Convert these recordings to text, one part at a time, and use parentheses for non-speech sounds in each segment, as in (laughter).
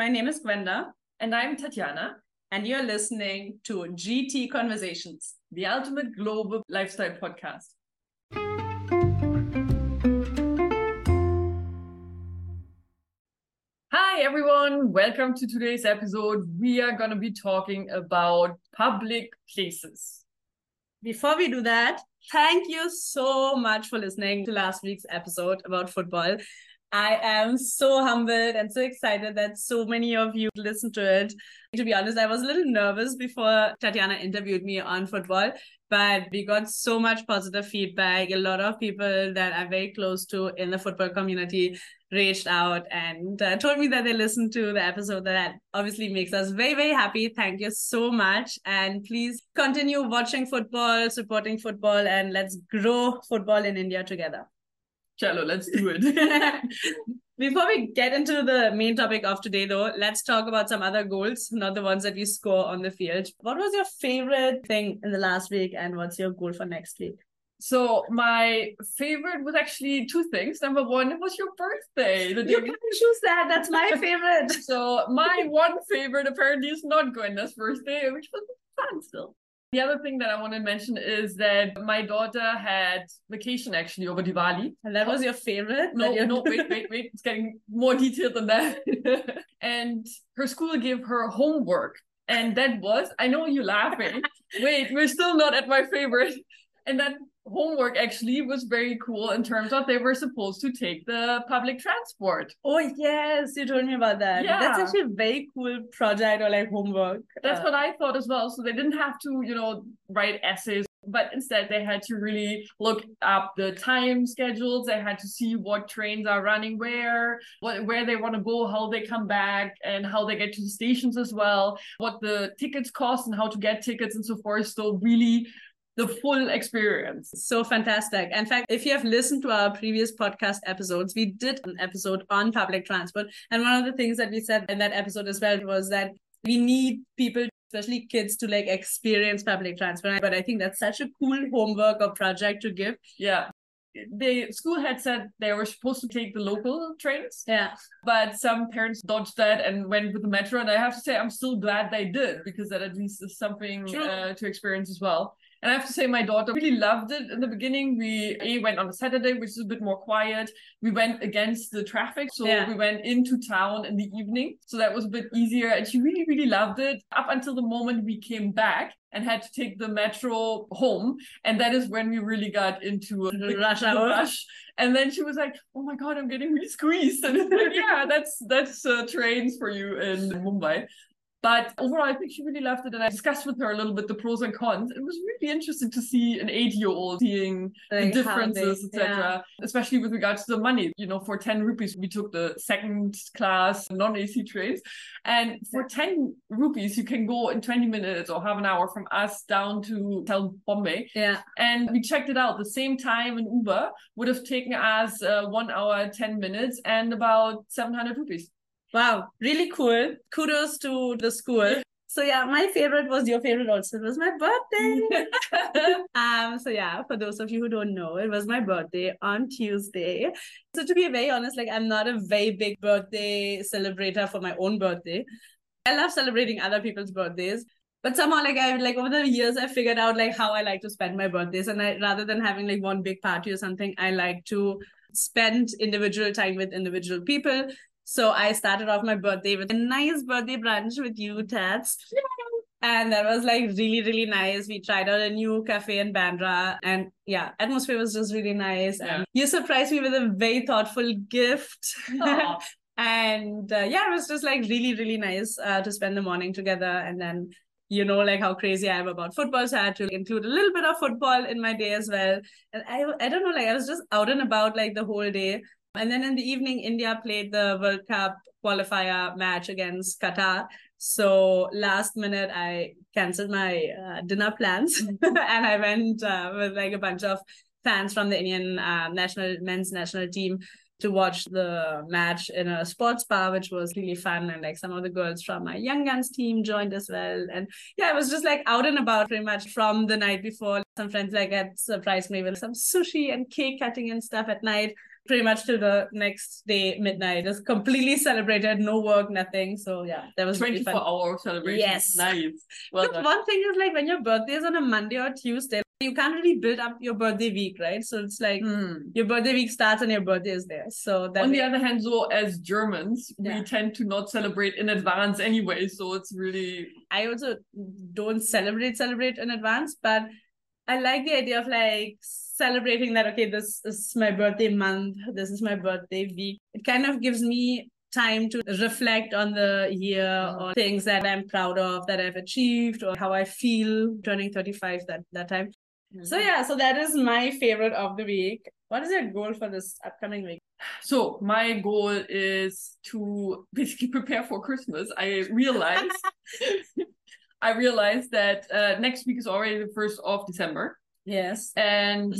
my name is Gwenda. And I'm Tatjana. And you're listening to GT Conversations, the ultimate global lifestyle podcast. Hi, everyone. Welcome to today's episode. We are going to be talking about public places. Before we do that, thank you so much for listening to last week's episode about football. I am so humbled and so excited that so many of you listened to it. To be honest, I was a little nervous before Tatjana interviewed me on football, but we got so much positive feedback. A lot of people that I'm very close to in the football community reached out and uh, told me that they listened to the episode. That obviously makes us very, very happy. Thank you so much. And please continue watching football, supporting football, and let's grow football in India together. Chalo, let's do it. (laughs) Before we get into the main topic of today, though, let's talk about some other goals, not the ones that we score on the field. What was your favorite thing in the last week, and what's your goal for next week? So my favorite was actually two things. Number one, it was your birthday. The you can choose that. That's my (laughs) favorite. so my one favorite apparently is not Gwenda's birthday, which was fun still. The other thing that I want to mention is that my daughter had vacation actually over Diwali. And that was your favorite? No, no, (laughs) wait, wait, wait. It's getting more detailed than that. (laughs) and her school gave her homework. And that was, I know you're laughing. (laughs) wait, we're still not at my favorite. And that homework actually was very cool in terms of they were supposed to take the public transport. Oh yes, you told me about that. Yeah. That's actually a very cool project or like homework. That's uh, what I thought as well. So they didn't have to, you know, write essays, but instead they had to really look up the time schedules. They had to see what trains are running where, what where they want to go, how they come back, and how they get to the stations as well, what the tickets cost and how to get tickets and so forth. So really the full experience. So fantastic. In fact, if you have listened to our previous podcast episodes, we did an episode on public transport. And one of the things that we said in that episode as well was that we need people especially kids to like experience public transport but i think that's such a cool homework or project to give yeah the school had said they were supposed to take the local trains. Yeah. But some parents dodged that and went with the metro. And I have to say, I'm still glad they did because that at least is something uh, to experience as well. And I have to say, my daughter really loved it in the beginning. We a went on a Saturday, which is a bit more quiet. We went against the traffic, so yeah. we went into town in the evening, so that was a bit easier. And she really, really loved it up until the moment we came back and had to take the metro home. And that is when we really got into a the rush hour. Rush. And then she was like, "Oh my god, I'm getting really squeezed." (laughs) And like, (laughs) "Yeah, that's that's uh, trains for you in Mumbai." But overall, I think she really loved it. And I discussed with her a little bit the pros and cons. It was really interesting to see an eight year old seeing like the differences, etc. Yeah. Especially with regards to the money. You know, for 10 rupees, we took the second class non AC trains. And for 10 rupees, you can go in 20 minutes or half an hour from us down to South Bombay. Yeah. And we checked it out. The same time in Uber would have taken us uh, one hour, 10 minutes and about 700 rupees. Wow, really cool. Kudos to the school. So yeah, my favorite was your favorite also. It was my birthday. (laughs) um, so yeah, for those of you who don't know, it was my birthday on Tuesday. So to be very honest, like I'm not a very big birthday celebrator for my own birthday. I love celebrating other people's birthdays. But somehow like I like over the years I figured out like how I like to spend my birthdays. And I rather than having like one big party or something, I like to spend individual time with individual people so I started off my birthday with a nice birthday brunch with you, Tats. And that was like really, really nice. We tried out a new cafe in Bandra. And yeah, atmosphere was just really nice. Yeah. And you surprised me with a very thoughtful gift. (laughs) and uh, yeah, it was just like really, really nice uh, to spend the morning together. And then you know like how crazy I am about football. So I had to include a little bit of football in my day as well. And I I don't know, like I was just out and about like the whole day. And then in the evening, India played the World Cup qualifier match against Qatar. So last minute, I canceled my uh, dinner plans (laughs) and I went uh, with like a bunch of fans from the Indian uh, national men's national team to watch the match in a sports bar, which was really fun. And like some of the girls from my Young Guns team joined as well. And yeah, it was just like out and about pretty much from the night before. Some friends like had surprised me with some sushi and cake cutting and stuff at night pretty much till the next day midnight. Just completely celebrated, no work, nothing. So yeah, that was 24 really hour celebration. Yes. Nice. (laughs) Well one thing is like when your birthday is on a Monday or Tuesday, you can't really build up your birthday week, right? So it's like mm. your birthday week starts and your birthday is there. So on the other hand, so as Germans, yeah. we tend to not celebrate in advance anyway. So it's really I also don't celebrate celebrate in advance, but I like the idea of like celebrating that okay this is my birthday month this is my birthday week. It kind of gives me time to reflect on the year or things that i'm proud of that i've achieved or how i feel turning 35 that that time. Mm-hmm. so yeah so that is my favorite of the week. What is your goal for this upcoming week? So my goal is to basically prepare for christmas. I realize (laughs) I realized that uh, next week is already the first of December. Yes. And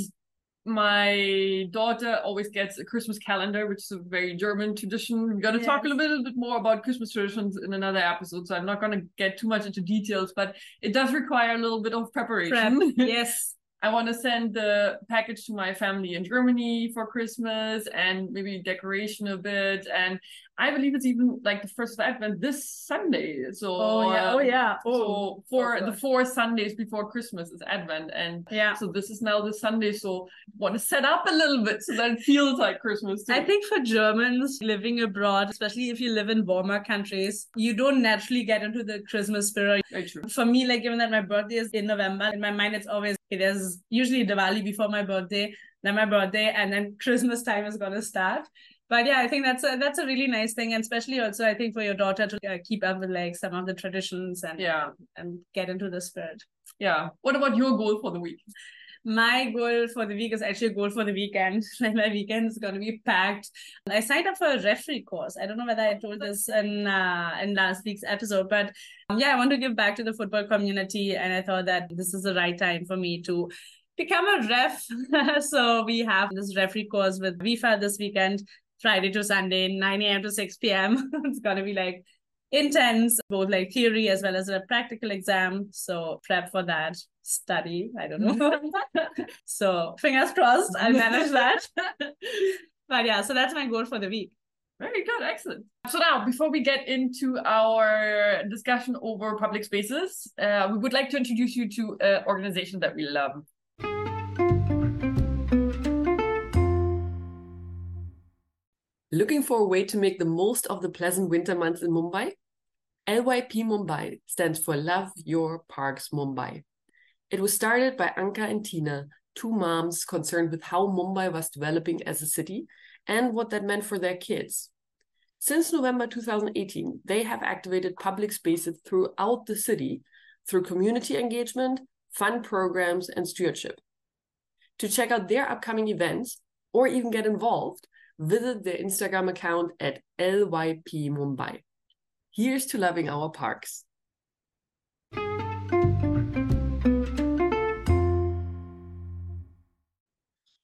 my daughter always gets a Christmas calendar, which is a very German tradition. We're going to yes. talk a little bit, a little bit more about Christmas traditions in another episode, so I'm not going to get too much into details, but it does require a little bit of preparation. Prep. (laughs) Yes. I want to send the package to my family in Germany for Christmas and maybe decoration a bit. And I believe it's even like the first of Advent this Sunday. So oh yeah, um, oh yeah. Oh, so for oh, the four Sundays before Christmas is Advent, and yeah. So this is now the Sunday. So want to set up a little bit so that it feels like Christmas. Too. I think for Germans living abroad, especially if you live in warmer countries, you don't naturally get into the Christmas spirit. For me, like given that my birthday is in November, in my mind it's always it is usually Diwali before my birthday, then my birthday, and then (laughs) Christmas time is gonna start but yeah, I think that's a that's a really nice thing, and especially also I think for your daughter to uh, keep up with like some of the traditions and yeah, and get into the spirit. Yeah. What about your goal for the week? My goal for the week is actually a goal for the weekend. (laughs) Like my weekend is going to be packed. I signed up for a referee course. I don't know whether I told this in uh, in last week's episode, but um, yeah, I want to give back to the football community, and I thought that this is the right time for me to become a ref. (laughs) so we have this referee course with WIFA this weekend. Friday to Sunday, 9 a.m. to 6 p.m. (laughs) it's going to be like intense, both like theory as well as a practical exam. So prep for that, study. I don't know. (laughs) so fingers crossed, I'll manage (laughs) that. (laughs) but yeah, so that's my goal for the week. Very good, excellent. So now, before we get into our discussion over public spaces, uh, we would like to introduce you to an organization that we love. Looking for a way to make the most of the pleasant winter months in Mumbai? LYP Mumbai stands for Love Your Parks Mumbai. It was started by Anca and Tina, two moms concerned with how Mumbai was developing as a city and what that meant for their kids. Since November 2018, they have activated public spaces throughout the city through community engagement, fun programs, and stewardship. To check out their upcoming events or even get involved, visit their Instagram account at LYP Mumbai. Here's to loving our parks.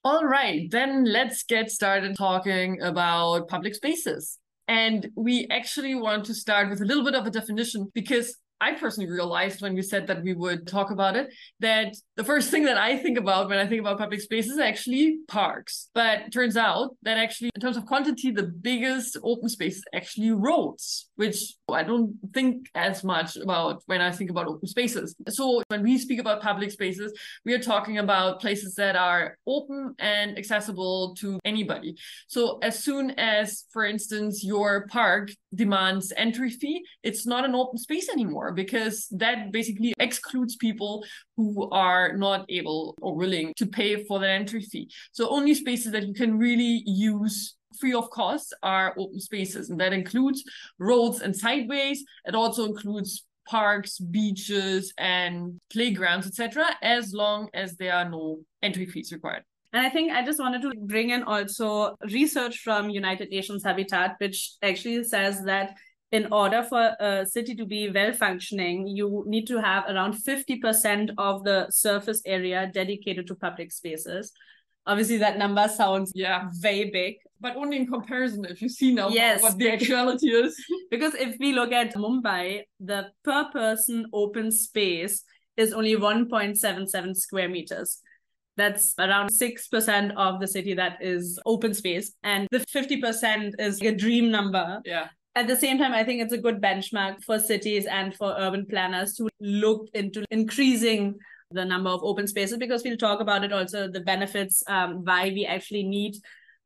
All right, then let's get started talking about public spaces. And we actually want to start with a little bit of a definition because I personally realized when we said that we would talk about it that the first thing that I think about when I think about public spaces is actually parks. But turns out that actually, in terms of quantity, the biggest open space is actually roads, which I don't think as much about when I think about open spaces. So when we speak about public spaces, we are talking about places that are open and accessible to anybody. So as soon as, for instance, your park demands entry fee, it's not an open space anymore because that basically excludes people who are not able or willing to pay for that entry fee. So only spaces that you can really use free of cost are open spaces, and that includes roads and sideways. It also includes parks, beaches, and playgrounds, etc., as long as there are no entry fees required. And I think I just wanted to bring in also research from United Nations Habitat, which actually says that in order for a city to be well functioning, you need to have around 50% of the surface area dedicated to public spaces. Obviously, that number sounds yeah very big. but only in comparison if you see now Yes. what the actuality is. (laughs) Because if we look at Mumbai, the per person open space is only 1.77 square meters. That's around 6% of the city that is open space. And the 50% is a dream number. Yeah. At the same time, I think it's a good benchmark for cities and for urban planners to look into increasing the number of open spaces because we'll talk about it also the benefits um, why we actually need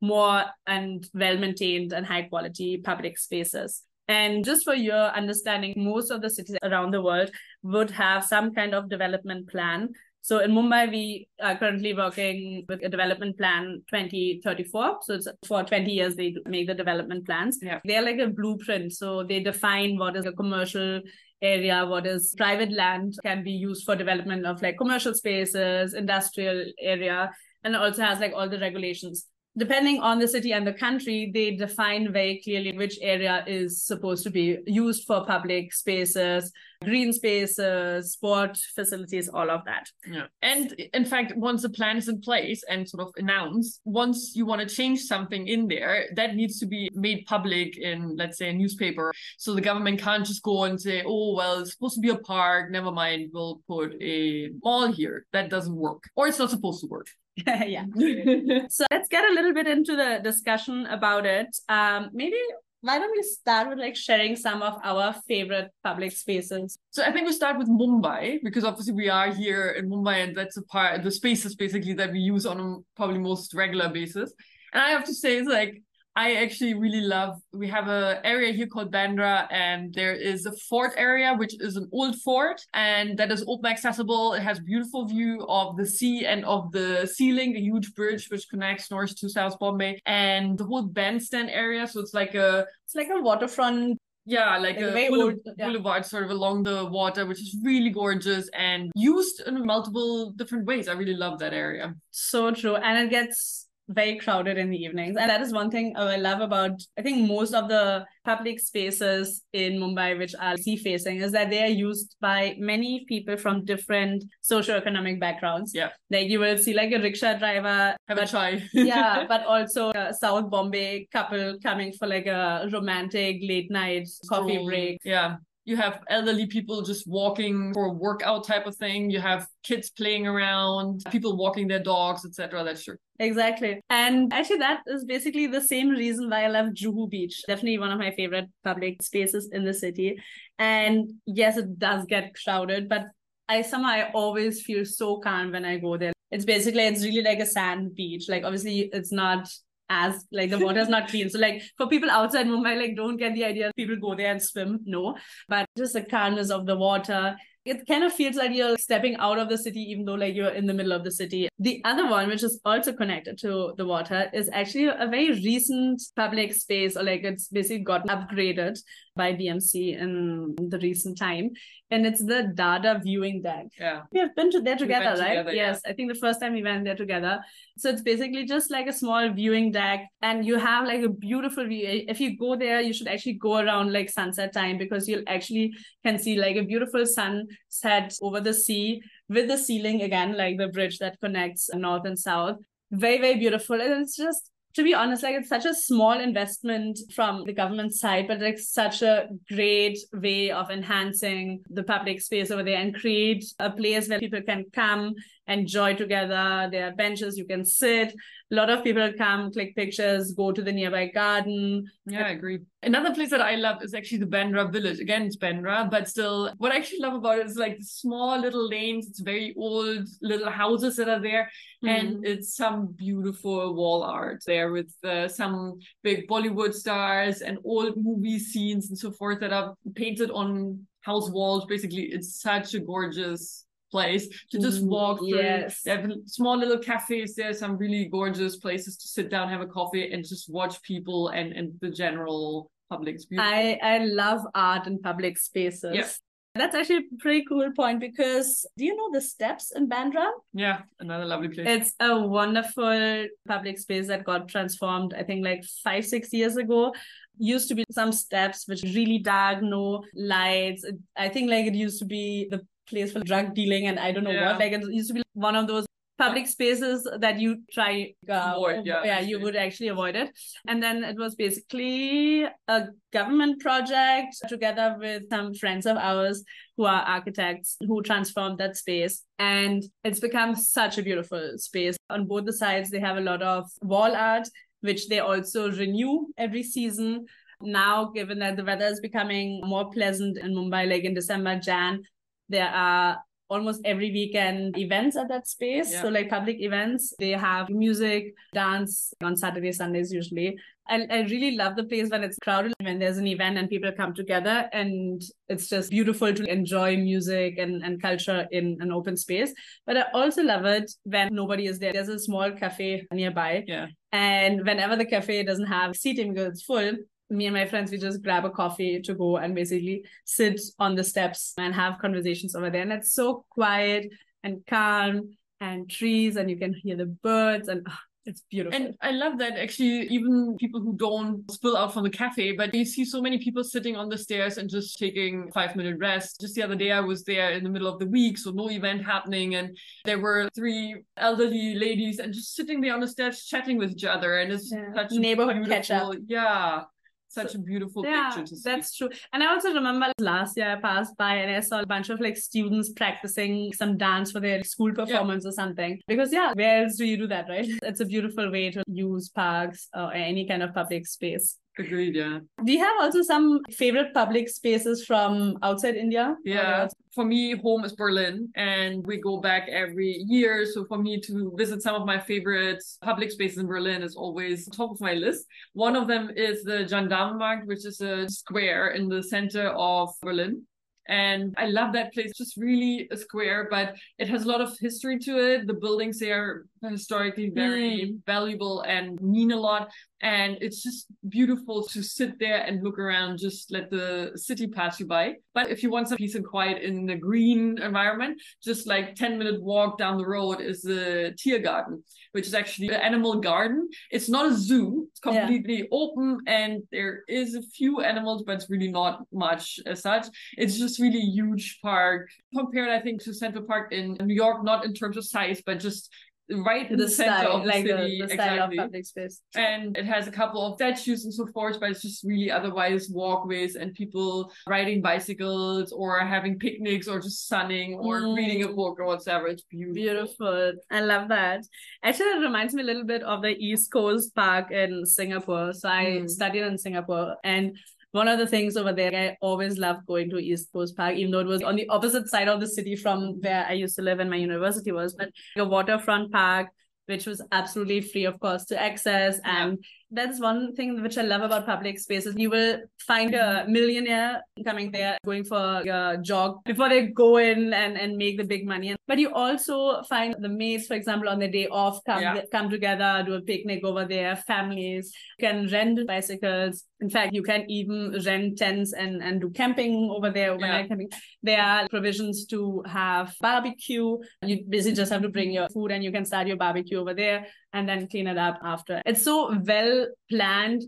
more and well maintained and high quality public spaces. And just for your understanding, most of the cities around the world would have some kind of development plan. So in Mumbai, we are currently working with a development plan 2034. So it's for 20 years, they make the development plans. Yeah. They're like a blueprint. So they define what is a commercial area, what is private land can be used for development of like commercial spaces, industrial area, and also has like all the regulations depending on the city and the country, they define very clearly which area is supposed to be used for public spaces, green spaces, sport facilities, all of that. Yeah. And in fact, once the plan is in place and sort of announced, once you want to change something in there, that needs to be made public in, let's say, a newspaper. So the government can't just go and say, oh, well, it's supposed to be a park. Never mind, we'll put a mall here. That doesn't work. Or it's not supposed to work. (laughs) yeah. (laughs) So let's get a little bit into the discussion about it. Um, maybe why don't we start with like sharing some of our favorite public spaces? So I think we start with Mumbai because obviously we are here in Mumbai and that's a part the spaces basically that we use on a probably most regular basis. And I have to say it's like I actually really love we have a area here called Bandra and there is a fort area which is an old fort and that is open accessible. It has beautiful view of the sea and of the Sea Link, a huge bridge which connects north to South Bombay and the whole bandstand area. So it's like a It's like a waterfront. yeah, like, Like a a very boule- old- yeah. boulevard sort of along the water, which is really gorgeous and used in multiple different ways. I really love that area. So true. And it gets very crowded in the evenings. And that is one thing I love about, I think, most of the public spaces in Mumbai, which are sea facing, is that they are used by many people from different socioeconomic backgrounds. Yeah. Like you will see like a rickshaw driver. Have a but- try. (laughs) yeah, (laughs) but also a South Bombay couple coming for like a romantic late night coffee Stroll. break. Yeah. You have elderly people just walking for a workout type of thing. You have kids playing around, people walking their dogs, etc. That's true. Exactly. And actually, that is basically the same reason why I love Juhu Beach. Definitely one of my favorite public spaces in the city. And yes, it does get crowded, but I somehow I always feel so calm when I go there. It's basically it's really like a sand beach. Like obviously it's not as like the water's not clean. So like for people outside Mumbai, like don't get the idea people go there and swim. No. But just the calmness of the water. It kind of feels like you're stepping out of the city, even though like you're in the middle of the city. The other one, which is also connected to the water, is actually a very recent public space, or like it's basically gotten upgraded by BMC in the recent time. And it's the Dadar viewing deck. Yeah. We have been to there together, right? together, yeah. yes. I think the first time we went there together. So it's basically just like a small viewing deck, and you have like a beautiful view. If you go there, you should actually go around like sunset time because you'll actually can see like a beautiful sunset over the sea with the Sea Link again, like the bridge that connects north and south. Very, very beautiful. And it's just to be honest, like it's such a small investment from the government side, but like such a great way of enhancing the public space over there and create a place where people can come, enjoy together. There are benches you can sit. A lot of people come, click pictures, go to the nearby garden. Yeah, I agree. Another place that I love is actually the Bandra village. Again, it's Bandra, but still, what I actually love about it is like the small little lanes. It's very old little houses that are there, and it's some beautiful wall art there with uh, some big Bollywood stars and old movie scenes and so forth that are painted on house walls. Basically, it's such a gorgeous place to just Mm, walk through. yes. They have small little cafes there, some really gorgeous places to sit down, have a coffee, and just watch people and, and the general public. I I love art in public spaces. Yeah. That's actually a pretty cool point because do you know the steps in Bandra? yeah, another lovely place. It's a wonderful public space that got transformed, I think, like five, six years ago. Used to be some steps which really dark, no lights. I think like it used to be the place for drug dealing and I don't know Yeah. what. Like it used to be one of those public spaces that you try uh, Avoid, yeah, yeah you would actually avoid it. And then it was basically a government project together with some friends of ours who are architects who transformed that space. And it's become such a beautiful space. On both the sides they have a lot of wall art which they also renew every season. Now given that the weather is becoming more pleasant in mumbai like in december jan there are almost every weekend events at that space. Yeah. So like public events, they have music, dance on Saturday, Sundays usually. I, I really love the place when it's crowded, when there's an event and people come together and it's just beautiful to enjoy music and, and culture in an open space. But I also love it when nobody is there. There's a small cafe nearby. Yeah. And whenever the cafe doesn't have seating because it's full, me and my friends, we just grab a coffee to go and basically sit on the steps and have conversations over there. And it's so quiet and calm and trees, and you can hear the birds, and ah, it's beautiful. And I love that actually, even people who don't spill out from the cafe, but you see so many people sitting on the stairs and just taking five minute rest. Just the other day, I was there in the middle of the week, so no event happening. And there were three elderly ladies and just sitting there on the stairs chatting with each other. And it's Yeah. such a Neighborhood catch up. Yeah. Such a beautiful yeah, picture to see. that's true. And I also remember last year I passed by and I saw a bunch of like students practicing some dance for their school performance or something. Because yeah, where else do you do that, right? (laughs) It's a beautiful way to use parks or any kind of public space. Agreed, yeah. Do you have also some favorite public spaces from outside India? Yeah. For me, home is Berlin, and we go back every year. So for me to visit some of my favorite public spaces in Berlin is always top of my list. One of them is the Gendarmenmarkt, which is a square in the center of Berlin. And I love that place. Just really a square, but it has a lot of history to it. The buildings there historically very hmm. valuable and mean a lot. And it's just beautiful to sit there and look around, just let the city pass you by. But if you want some peace and quiet in the green environment, just like 10 minute walk down the road is the Tiergarten, which is actually an animal garden. It's not a zoo. It's Yeah. completely open and there is a few animals, but it's really not much as such. It's just really huge park compared, I think, to Central Park in New York, not in terms of size, but just right in The the, center style, of the like the, city. the style exactly. of public space. And it has a couple of statues and so forth, but it's just really otherwise walkways and people riding bicycles or having picnics or just sunning or Mm. reading a book or whatever. It's beautiful. Beautiful. I love that. Actually, it reminds me a little bit of the East Coast Park in Singapore. So I Mm. studied in Singapore and one of the things over there, I always loved going to East Coast Park, even though it was on the opposite side of the city from where I used to live and my university was, but a waterfront park, which was absolutely free of cost to access. Yeah. And that's one thing which I love about public spaces. You will find a millionaire coming there going for a jog before they go in and, and make the big money. But you also find the maids, for example, on the day off, come Yeah. come together, do a picnic over there, families can rent bicycles. In fact, you can even rent tents and, and do camping over there, overnight camping. There are provisions to have barbecue. You basically just have to bring your food and you can start your barbecue over there and then clean it up after. It's so well planned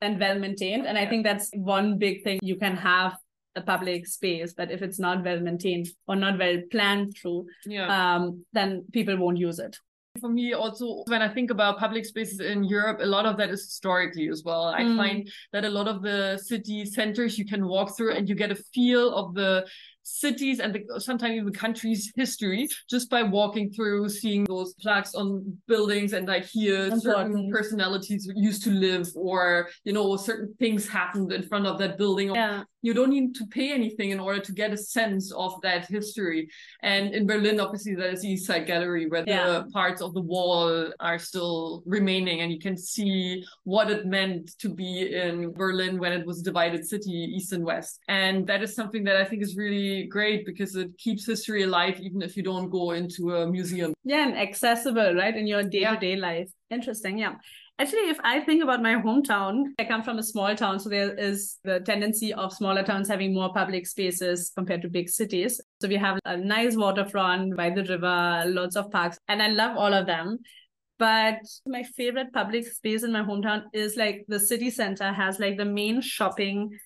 and well maintained. And I think that's one big thing you can have a public space, but if it's not well maintained or not well planned through, Yeah. um, then people won't use it. For me, also, when I think about public spaces in Europe, a lot of that is historically as well. I Mm. find that a lot of the city centers you can walk through and you get a feel of the cities and the, sometimes even countries' (laughs) history just by walking through, seeing those plaques on buildings and like here certain personalities used to live or, you know, certain things happened in front of that building. Yeah. You don't need to pay anything in order to get a sense of that history. And in Berlin, obviously, there is the East Side Gallery where Yeah. the parts of the wall are still remaining, and you can see what it meant to be in Berlin when it was a divided city, East and West. And that is something that I think is really great because it keeps history alive, even if you don't go into a museum. Yeah, and accessible, right, in your day to day life. Interesting. Yeah. Actually, if I think about my hometown, I come from a small town, so there is the tendency of smaller towns having more public spaces compared to big cities. So we have a nice waterfront by the river, lots of parks, and I love all of them. But my favorite public space in my hometown is like the city center has like the main shopping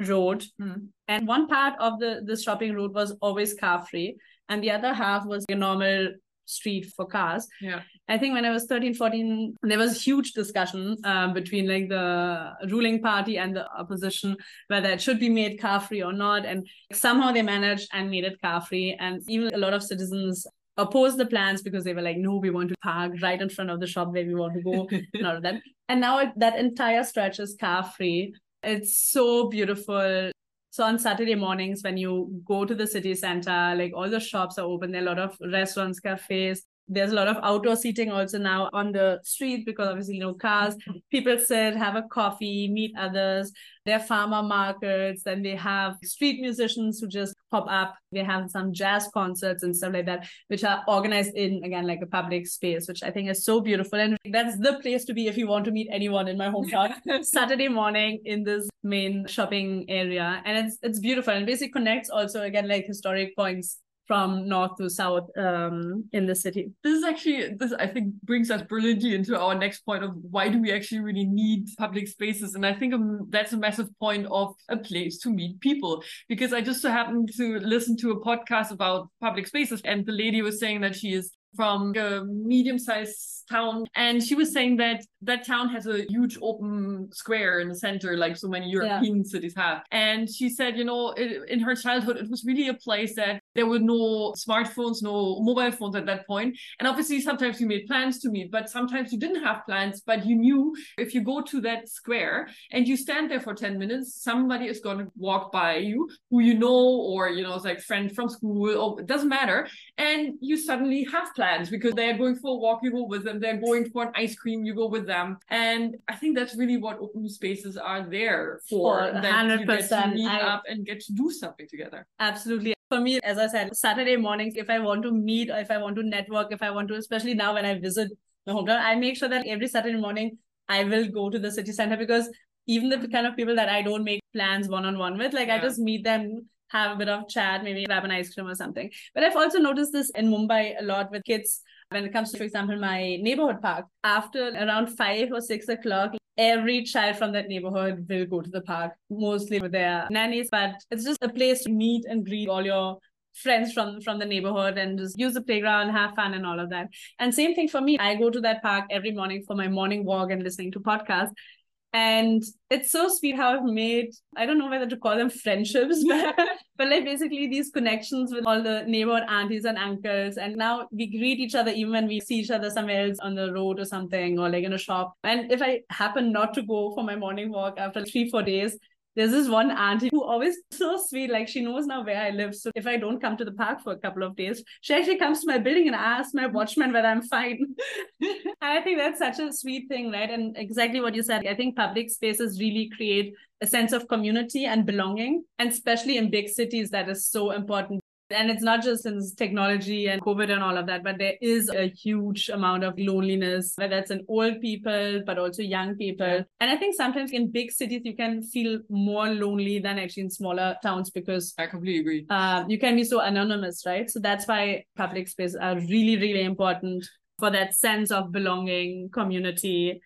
road. Hmm. And one part of the, the shopping road was always car free. And the other half was a normal street for cars. Yeah. I think when I was 13, 14, there was huge discussion um, between like the ruling party and the opposition whether it should be made car free or not. And somehow they managed and made it car free. And even a lot of citizens opposed the plans because they were like, no, we want to park right in front of the shop where we want to go (laughs) and all of that. And now it, that entire stretch is car free. It's so beautiful. So on Saturday mornings, when you go to the city center, like all the shops are open. There are a lot of restaurants, cafes. There's a lot of outdoor seating also now on the street because obviously no cars. Mm-hmm. People sit, have a coffee, meet others. There are farmer markets, then they have street musicians who just pop up. They have some jazz concerts and stuff like that, which are organized in again like a public space, which I think is so beautiful. And that's the place to be if you want to meet anyone in my hometown. (laughs) Saturday morning in this main shopping area. And it's it's beautiful and basically connects also again like historic points from north to south um, in the city. This is actually this I think brings us brilliantly into our next point of why do we actually really need public spaces, and I think um, that's a massive point of a place to meet people because I just so happened to listen to a podcast about public spaces, and the lady was saying that she is from a medium-sized town and she was saying that that town has a huge open square in the center like so many european yeah. cities have and she said you know it, in her childhood it was really a place that there were no smartphones no mobile phones at that point and obviously sometimes you made plans to meet but sometimes you didn't have plans but you knew if you go to that square and you stand there for 10 minutes somebody is going to walk by you who you know or you know it's like friend from school or it doesn't matter and you suddenly have plans because they're going for a walk, you go with them. They're going for an ice cream, you go with them. And I think that's really what open spaces are there for. For that 100%. you get to meet I- up and get to do something together. Absolutely. For me, as I said, Saturday mornings, if I want to meet, or if I want to network, if I want to, especially now when I visit my hometown, I make sure that every Saturday morning I will go to the city center because even the kind of people that I don't make plans one on one with, like I just meet them, have a bit of chat, maybe grab an ice cream or something. But I've also noticed this in Mumbai a lot with kids when it comes to, for example, my neighborhood park. After around five or six o'clock, every child from that neighborhood will go to the park, mostly with their nannies. But it's just a place to meet and greet all your friends from from the neighborhood and just use the playground have fun and all of that and same thing for me i go to that park every morning for my morning walk and listening to podcasts and it's so sweet how I've made, I don't know whether to call them friendships, (laughs) but, but like basically these connections with all the neighborhood aunties and uncles. And now we greet each other even when we see each other somewhere else on the road or something, or like in a shop. And if I happen not to go for my morning walk after three, four days, there's this one auntie who always so sweet. Like she knows now where I live. So if I don't come to the park for a couple of days, she actually comes to my building and asks my watchman whether I'm fine. (laughs) I think that's such a sweet thing, right? And exactly what you said. I think public spaces really create a sense of community and belonging. And especially in big cities, that is so important. And it's not just in technology and COVID and all of that, but there is a huge amount of loneliness, whether it's in old people, but also young people. Yeah. And I think sometimes in big cities, you can feel more lonely than actually in smaller towns because I completely agree. uh, you can be so anonymous, right? So that's why public spaces are really, really important for that sense of belonging, community.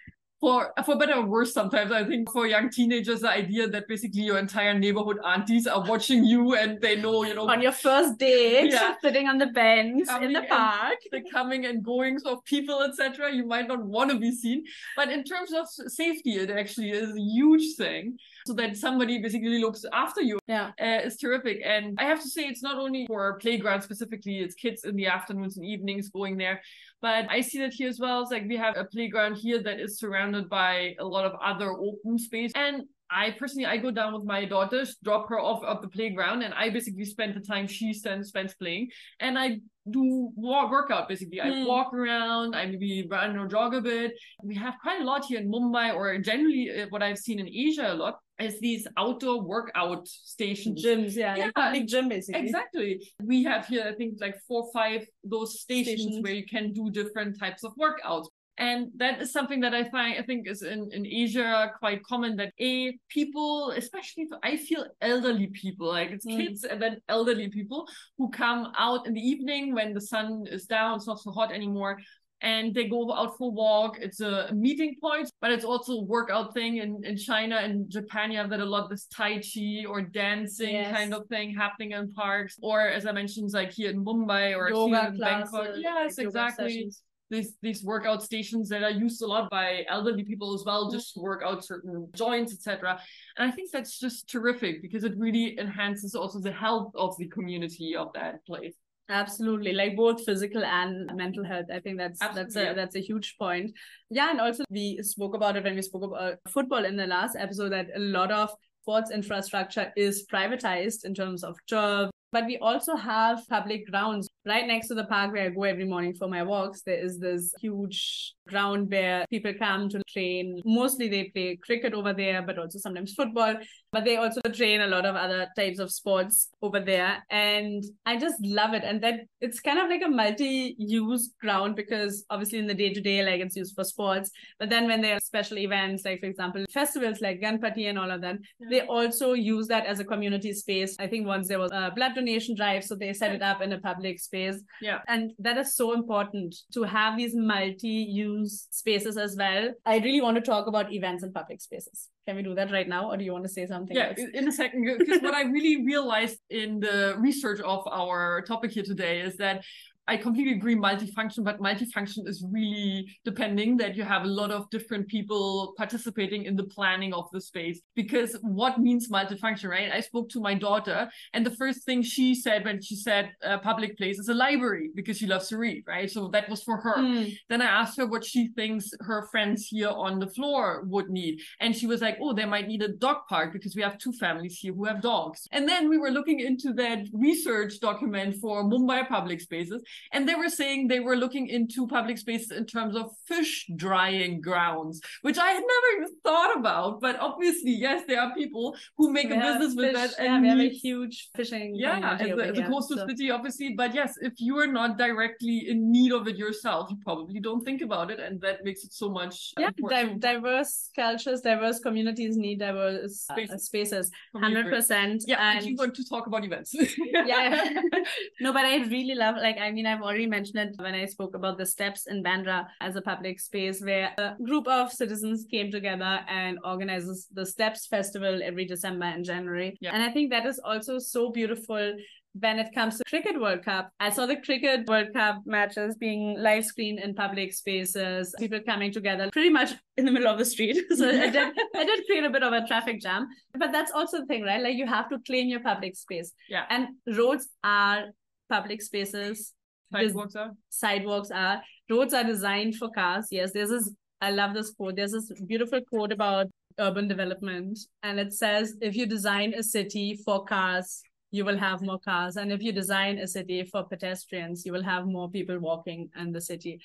For for better or worse, sometimes I think for young teenagers, the idea that basically your entire neighborhood aunties are watching you and they know, you know, On your first date, Yeah. sitting on the bench in the park. the coming and goings of people, etc. You might not want to be seen, but in terms of safety, it actually is a huge thing. So that somebody basically looks after you Yeah. uh, is terrific. And I have to say, it's not only for playground specifically; it's kids in the afternoons and evenings going there. But I see that here as well. It's like we have a playground here that is surrounded by a lot of other open space and. I personally, I go down with my daughters, drop her off at the playground, and I basically spend the time she spends spends playing, and I do walk workout basically. I Hmm. walk around, I maybe run or jog a bit. We have quite a lot here in Mumbai, or generally uh, what I've seen in Asia a lot is these outdoor workout stations. Gyms, yeah. Yeah. Like public gym, basically. Exactly. We have here, I think, like four or five those stations, Stations. where you can do different types of workouts. And that is something that I find I think is in, in Asia quite common that a people, especially I feel elderly people, like it's Mm. kids and then elderly people who come out in the evening when the sun is down, it's not so hot anymore. And they go out for a walk. It's a meeting point, but it's also a workout thing in, in China and Japan. You have that a lot, this Tai Chi or dancing Yes. kind of thing happening in parks. Or as I mentioned, like here in Mumbai or Yoga here in Bangkok. Yes, exactly sessions. these these workout stations that are used a lot by elderly people as well, just to work out certain joints, etc. And I think that's just terrific because it really enhances also the health of the community of that place. Absolutely, like both physical and mental health. I think that's that's a that's a huge point. Yeah, and also we spoke about it when we spoke about uh, football in the last episode that a lot of sports infrastructure is privatized in terms of jobs. But we also have public grounds right next to the park where I go every morning for my walks. There is this huge ground where people come to train. Mostly they play cricket over there, but also sometimes football. But they also train a lot of other types of sports over there. And I just love it. And that it's kind of like a multi-use ground because obviously in the day-to-day, like it's used for sports. But then when there are special events, like for example, festivals like Ganpati and all of that, they also use that as a community space. I think once there was a blood donation drive, so they set it up in a public space. Yeah. And that is so important to have these multi-use spaces as well. I really want to talk about events in public spaces. Can we do that right now, or do you want to say something? Yeah, else? in a second, because what I really realized in the research of our topic here today is that I completely agree multifunction, but multifunction is really depending that you have a lot of different people participating in the planning of the space. Because what means multifunction, right? I spoke to my daughter, and the first thing she said when she said uh, public place is a library because she loves to read, right? So that was for her. Hmm. Then I asked her what she thinks her friends here on the floor would need. And she was like, oh, they might need a dog park because we have two families here who have dogs. And then we were looking into that research document for Mumbai public spaces. And they were saying they were looking into public spaces in terms of fish drying grounds, which I had never even thought about. But obviously, yes, there are people who make We a business with fish- that yeah, and we have a huge fishing. yeah, as a, as a coastal so- city, obviously. But yes, if you are not directly in need of it yourself, you probably don't think about it, and that makes it so much. Yeah, di- diverse cultures, diverse communities need diverse uh, Spaces. spaces. 100%. Yeah, and and you want to talk about events? yeah (laughs) (laughs) no but i really love like i mean i've already mentioned it when i spoke about the steps in bandra as a public space where a group of citizens came together and organizes the steps festival every december and january. Yeah. and i think that is also so beautiful when it comes to cricket world cup. I saw the cricket world cup matches being live screened in public spaces people coming together pretty much in the middle of the street. (laughs) So i did (laughs) i did create a bit of a traffic jam. But that's also the thing right? Like you have to claim your public space. Yeah, and roads are public spaces sidewalks are. sidewalks are. Roads are designed for cars. Yes there's this i love this quote. There's this beautiful quote about urban development and it says if you design a city for cars you will have more cars and if you design a city for pedestrians you will have more people walking in the city.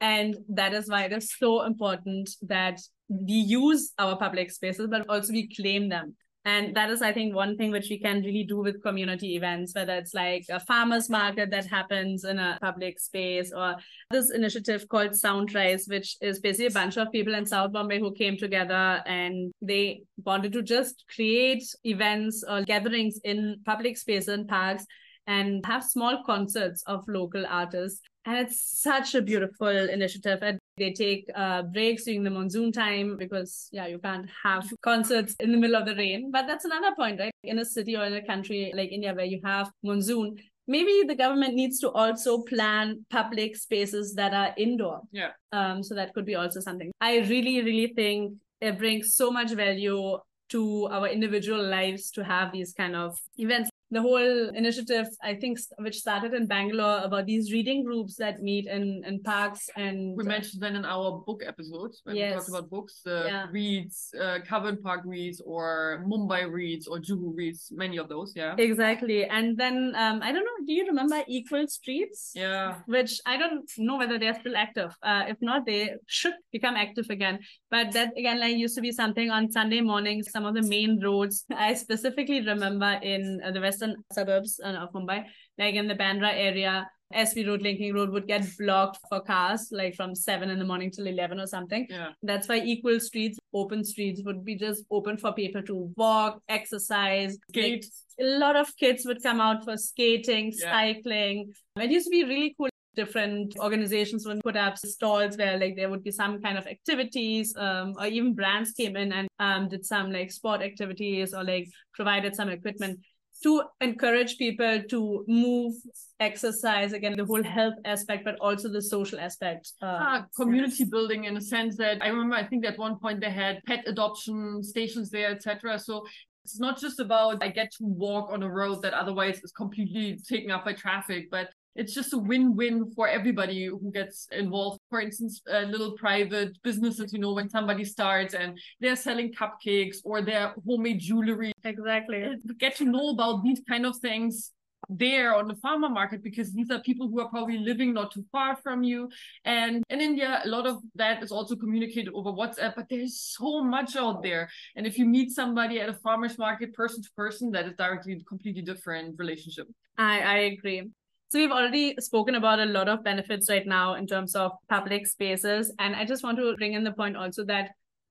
And that is why it is so important that we use our public spaces but also we claim them and that is, I think, one thing which we can really do with community events, whether it's like a farmer's market that happens in a public space or this initiative called Soundrise, which is basically a bunch of people in South Bombay who came together and they wanted to just create events or gatherings in public spaces and parks and have small concerts of local artists. And it's such a beautiful initiative. And they take uh, breaks during the monsoon time because, yeah, you can't have concerts in the middle of the rain. But that's another point, right? In a city or in a country like India where you have monsoon, maybe the government needs to also plan public spaces that are indoor. Yeah. Um, so that could be also something. I really, really think it brings so much value to our individual lives to have these kind of events. The whole initiative, I think, which started in Bangalore about these reading groups that meet in, in parks and We mentioned then in our book episodes when we Yes. talked about books, the Yeah. reads, uh, Park reads, or Mumbai reads, or Juhu reads, many of those. Yeah. exactly. And then um, I don't know, do you remember Equal Streets? Yeah. which I don't know whether they're still active. Uh, if not, they should become active again. But that again, like used to be something on Sunday mornings. Some of the main roads (laughs) I specifically remember in uh, the western suburbs uh, of Mumbai, like in the Bandra area. SV Road, Linking Road would get blocked for cars like from seven in the morning till 11 or something. Yeah. That's why equal streets, open streets would be just open for people to walk, exercise, like, a lot of kids would come out for skating, Yeah. cycling. It used to be really cool. different organizations would put up stalls where like there would be some kind of activities um, or even brands came in and um, did some like sport activities or like provided some equipment to encourage people to move, exercise, again, the whole health aspect, but also the social aspect. Uh, ah, community building in a sense that I remember, I think at one point they had pet adoption stations there, etc. So it's not just about I get to walk on a road that otherwise is completely taken up by traffic, but it's just a win-win for everybody who gets involved. For instance, uh, little private businesses, you know, when somebody starts and they're selling cupcakes or their homemade jewelry. Exactly. Get to know about these kind of things there on the farmer market because these are people who are probably living not too far from you. And in India, a lot of that is also communicated over WhatsApp, but there's so much out there. And if you meet somebody at a farmer's market, person to person, that is directly a completely different relationship. I, I agree. So we've already spoken about a lot of benefits right now in terms of public spaces. And I just want to bring in the point also that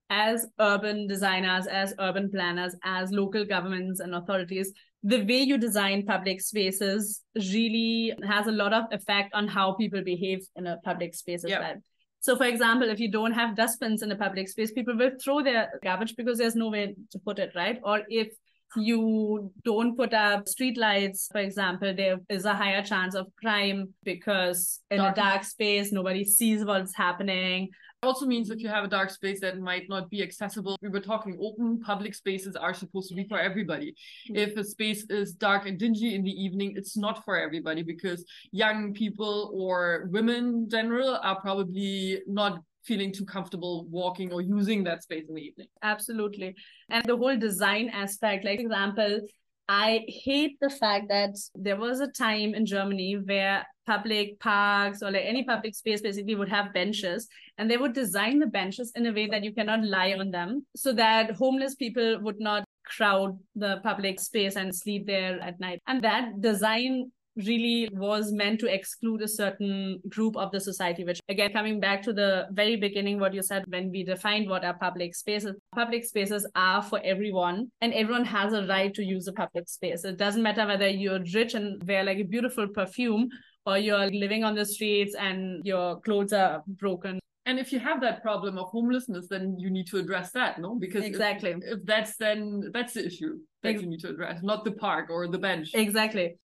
as urban designers, as urban planners, as local governments and authorities, the way you design public spaces really has a lot of effect on how people behave in a public space as yep. well. So, for example, if you don't have dustbins in a public space, people will throw their garbage because there's no way to put it, right? Or if you don't put up street lights, for example, there is a higher chance of crime because in dark. a dark space, nobody sees what's happening. It Also means if you have a dark space that might not be accessible. We were talking open public spaces are supposed to be for everybody. Mm-hmm. If a space is dark and dingy in the evening, it's not for everybody because young people or women in general are probably not feeling too comfortable walking or using that space in the evening. Absolutely. And the whole design aspect, like example, I hate the fact that there was a time in Germany where public parks or like any public space basically would have benches and they would design the benches in a way that you cannot lie on them so that homeless people would not crowd the public space and sleep there at night. And that design really was meant to exclude a certain group of the society, which again, coming back to the very beginning, what you said when we defined what are public spaces, public spaces are for everyone and everyone has a right to use a public space. It doesn't matter whether you're rich and wear like a beautiful perfume or you're living on the streets and your clothes are broken. And if you have that problem of homelessness, then you need to address that, no? Because exactly, if, if that's then that's the issue that Ex- you need to address, not the park or the bench. Exactly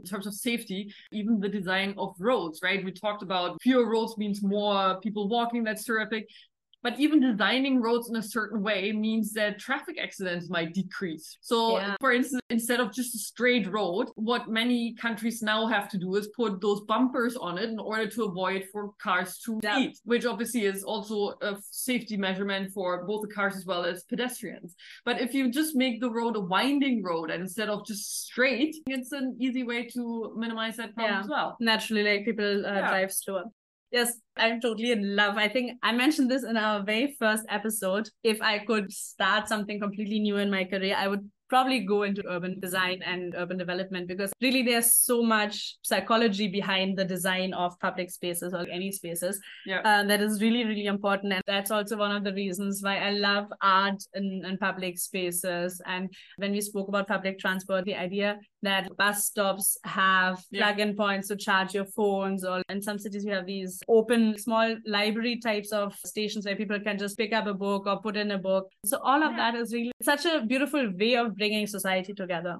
in terms of safety, even the design of roads, right? We talked about fewer roads means more people walking, that's terrific. But even designing roads in a certain way means that traffic accidents might decrease. So, yeah. for instance, instead of just a straight road, what many countries now have to do is put those bumpers on it in order to avoid for cars to yeah. eat, which obviously is also a safety measurement for both the cars as well as pedestrians. But if you just make the road a winding road and instead of just straight, it's an easy way to minimize that problem yeah. as well. Naturally, like people uh, drive slower. Yes, I'm totally in love. I think I mentioned this in our very first episode. If I could start something completely new in my career, I would probably go into urban design and urban development because really there's so much psychology behind the design of public spaces or any spaces yeah. Uh, that is really really important and that's also one of the reasons why i love art in, in public spaces and when we spoke about public transport the idea that bus stops have yeah. plug-in points to charge your phones or in some cities we have these open small library types of stations where people can just pick up a book or put in a book so all of yeah. that is really such a beautiful way of bringing society together.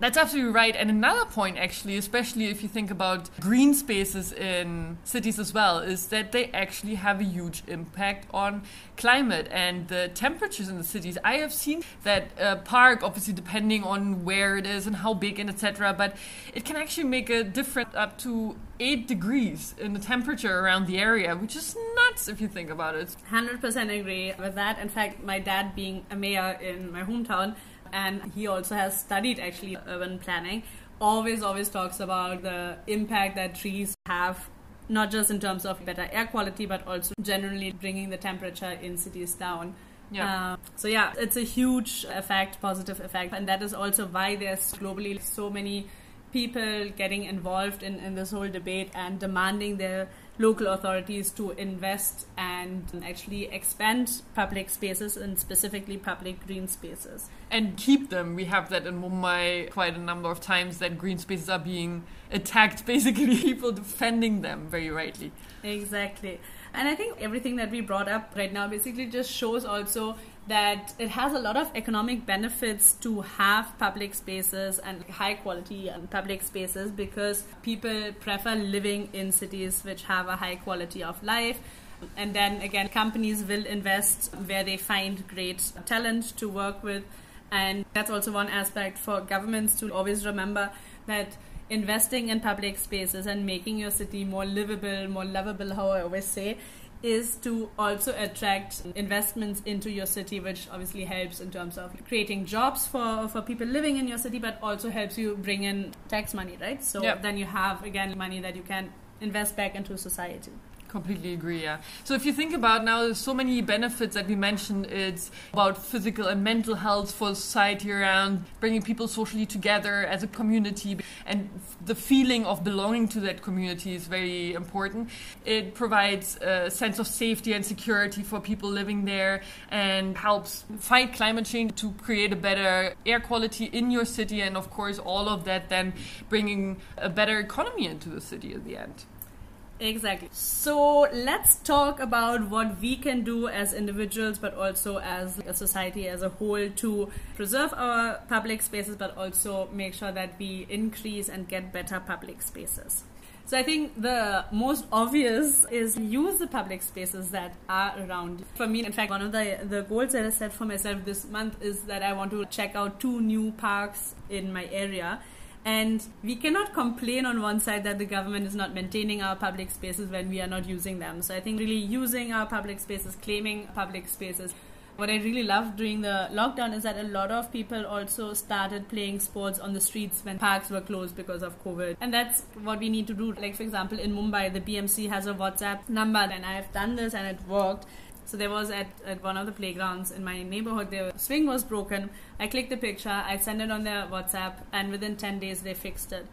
That's absolutely right. And another point, actually, especially if you think about green spaces in cities as well, is that they actually have a huge impact on climate and the temperatures in the cities. I have seen that a park, obviously, depending on where it is and how big and etc., but it can actually make a difference up to eight degrees in the temperature around the area, which is nuts if you think about it. 100% agree with that. In fact, my dad being a mayor in my hometown, and he also has studied actually urban planning. Always always talks about the impact that trees have not just in terms of better air quality but also generally bringing the temperature in cities down. Yeah. Uh, so yeah, it's a huge effect, positive effect, and that is also why there's globally so many people getting involved in, in this whole debate and demanding their local authorities to invest and actually expand public spaces and specifically public green spaces. And keep them. We have that in Mumbai quite a number of times that green spaces are being attacked, (laughs) basically, people defending them very rightly. Exactly. And I think everything that we brought up right now basically just shows also that it has a lot of economic benefits to have public spaces and high quality public spaces because people prefer living in cities which have a high quality of life. And then again, companies will invest where they find great talent to work with. And that's also one aspect for governments to always remember that investing in public spaces and making your city more livable, more lovable, how I always say, is to also attract investments into your city, which obviously helps in terms of creating jobs for, for people living in your city, but also helps you bring in tax money, right? So yep. then you have, again, money that you can invest back into society. Completely agree, yeah. So if you think about now, there's so many benefits that we mentioned. It's about physical and mental health for society around, bringing people socially together as a community, and the feeling of belonging to that community is very important. It provides a sense of safety and security for people living there, and helps fight climate change to create a better air quality in your city, and of course, all of that then bringing a better economy into the city at the end. Exactly. So let's talk about what we can do as individuals, but also as a society as a whole to preserve our public spaces, but also make sure that we increase and get better public spaces. So I think the most obvious is use the public spaces that are around. For me, in fact, one of the the goals that I set for myself this month is that I want to check out two new parks in my area and we cannot complain on one side that the government is not maintaining our public spaces when we are not using them. So I think really using our public spaces, claiming public spaces. What I really loved during the lockdown is that a lot of people also started playing sports on the streets when parks were closed because of COVID. And that's what we need to do. Like, for example, in Mumbai, the BMC has a WhatsApp number, and I've done this and it worked so there was at, at one of the playgrounds in my neighborhood, the swing was broken. I clicked the picture, I sent it on their WhatsApp, and within 10 days they fixed it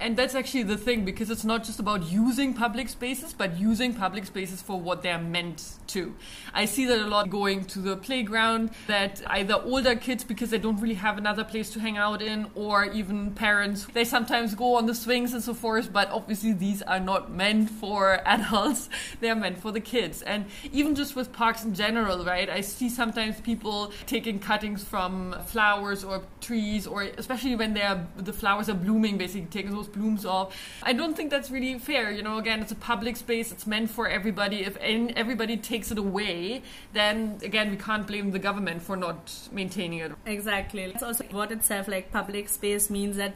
and that's actually the thing because it's not just about using public spaces but using public spaces for what they're meant to. I see that a lot going to the playground that either older kids because they don't really have another place to hang out in or even parents they sometimes go on the swings and so forth but obviously these are not meant for (laughs) adults. They're meant for the kids. And even just with parks in general right i see sometimes people taking cuttings from flowers or trees or especially when they're the flowers are blooming basically taking those blooms off. I don't think that's really fair. You know, again, it's a public space. It's meant for everybody. If everybody takes it away, then again, we can't blame the government for not maintaining it. Exactly. It's also what itself like public space means that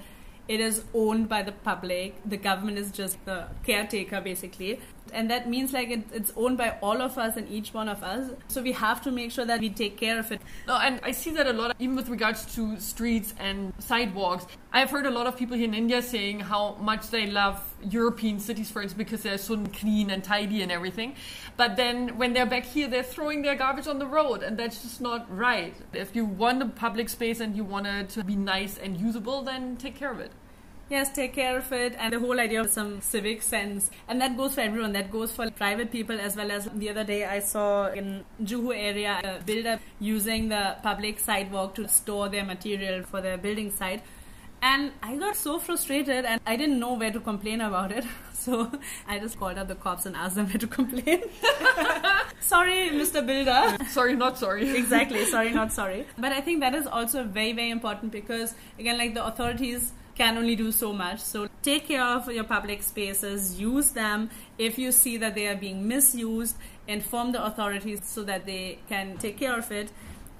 it is owned by the public. The government is just the caretaker, basically and that means like it, it's owned by all of us and each one of us. So we have to make sure that we take care of it. No and i see that a lot even with regards to streets and sidewalks. I've heard a lot of people here in india saying how much they love european cities for instance because they're so clean and tidy and everything. But then when they're back here they're throwing their garbage on the road and that's just not right. If you want a public space and you want it to be nice and usable then take care of it yes, take care of it, and the whole idea of some civic sense. And that goes for everyone. That goes for private people as well as the other day I saw in Juhu area a builder using the public sidewalk to store their material for their building site. And I got so frustrated and I didn't know where to complain about it. (laughs) So I just called up the cops and asked them where to complain. (laughs) sorry, Mr. Builder. Sorry, not sorry. (laughs) exactly, sorry, not sorry. But I think that is also very, very important because, again, like the authorities can only do so much. So take care of your public spaces, use them. If you see that they are being misused, inform the authorities so that they can take care of it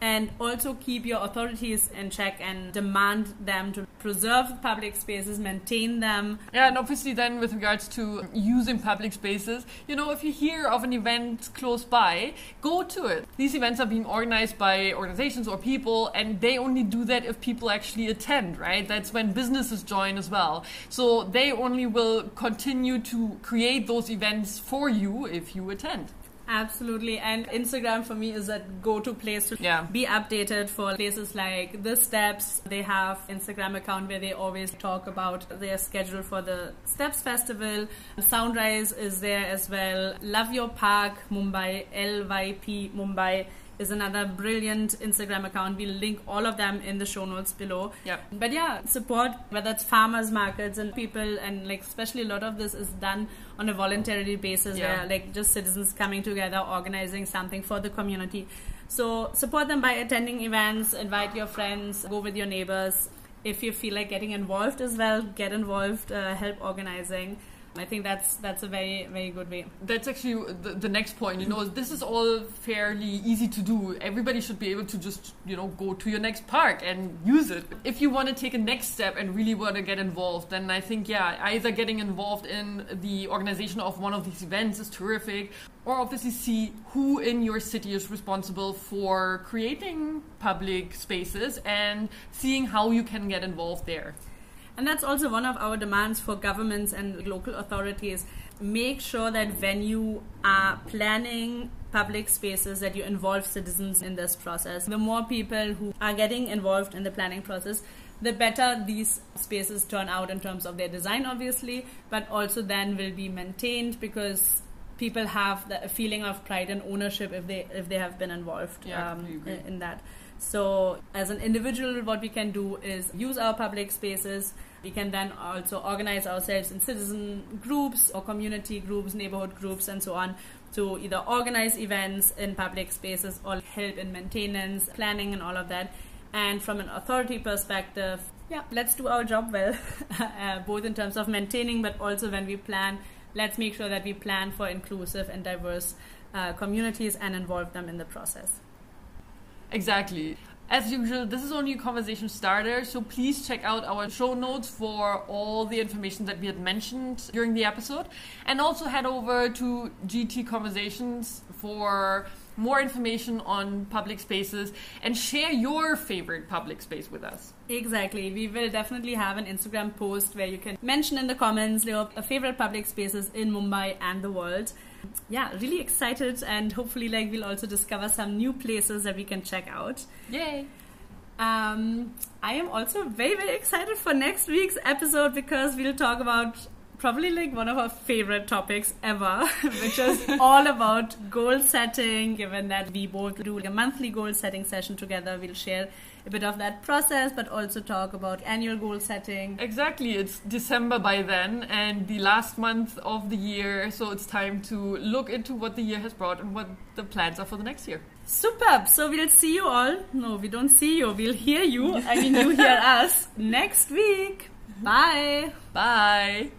and also keep your authorities in check and demand them to preserve public spaces, maintain them. Yeah, and obviously, then with regards to using public spaces, you know, if you hear of an event close by, go to it. These events are being organized by organizations or people, and they only do that if people actually attend, right? That's when businesses join as well. So they only will continue to create those events for you if you attend. Absolutely. And Instagram for me is a go to place to Yeah. be updated for places like the Steps. They have Instagram account where they always talk about their schedule for the Steps Festival. Soundrise is there as well. Love Your Park Mumbai, LYP Mumbai is another brilliant Instagram account. We'll link all of them in the show notes below. Yep. But yeah, support whether it's farmers markets and people and like especially a lot of this is done on a voluntary basis Yeah. where like just citizens coming together, organizing something for the community. So support them by attending events, invite your friends, go with your neighbors. If you feel like getting involved as well, get involved, uh, help organizing. I think that's that's a very very good way. That's actually the, the next point. You know, this is all fairly easy to do. Everybody should be able to just, you know, go to your next park and use it. If you want to take a next step and really want to get involved, then I think, yeah, either getting involved in the organization of one of these events is terrific, or obviously see who in your city is responsible for creating public spaces and seeing how you can get involved there. And that's also one of our demands for governments and local authorities. Make sure that when you are planning public spaces that you involve citizens in this process. The more people who are getting involved in the planning process, the better these spaces turn out in terms of their design obviously, but also then will be maintained because people have the feeling of pride and ownership if they if they have been involved Yeah, um, in that. So, as an individual, what we can do is use our public spaces. We can then also organize ourselves in citizen groups or community groups, neighborhood groups, and so on to either organize events in public spaces or help in maintenance, planning, and all of that. And from an authority perspective, yeah, let's do our job well, (laughs) uh, both in terms of maintaining, but also when we plan, let's make sure that we plan for inclusive and diverse uh, communities and involve them in the process. Exactly. As usual, this is only a conversation starter, so please check out our show notes for all the information that we had mentioned during the episode. And also head over to GT Conversations for more information on public spaces and share your favorite public space with us. Exactly. We will definitely have an Instagram post where you can mention in the comments your favorite public spaces in Mumbai and the world. Yeah, really excited and hopefully like we'll also discover some new places that we can check out. Yay! Um, I am also very very excited for next week's episode because we'll talk about probably like one of our favorite topics ever, (laughs) which is all about goal setting. Given that we both do a monthly goal setting session together, we'll share a bit of that process, but also talk about annual goal setting. Exactly. It's December by then and the last month of the year. So it's time to look into what the year has brought and what the plans are for the next year. Superb. So we'll see you all. No, we don't see you. We'll hear you. I mean, you hear (laughs) us next week. Bye. Bye.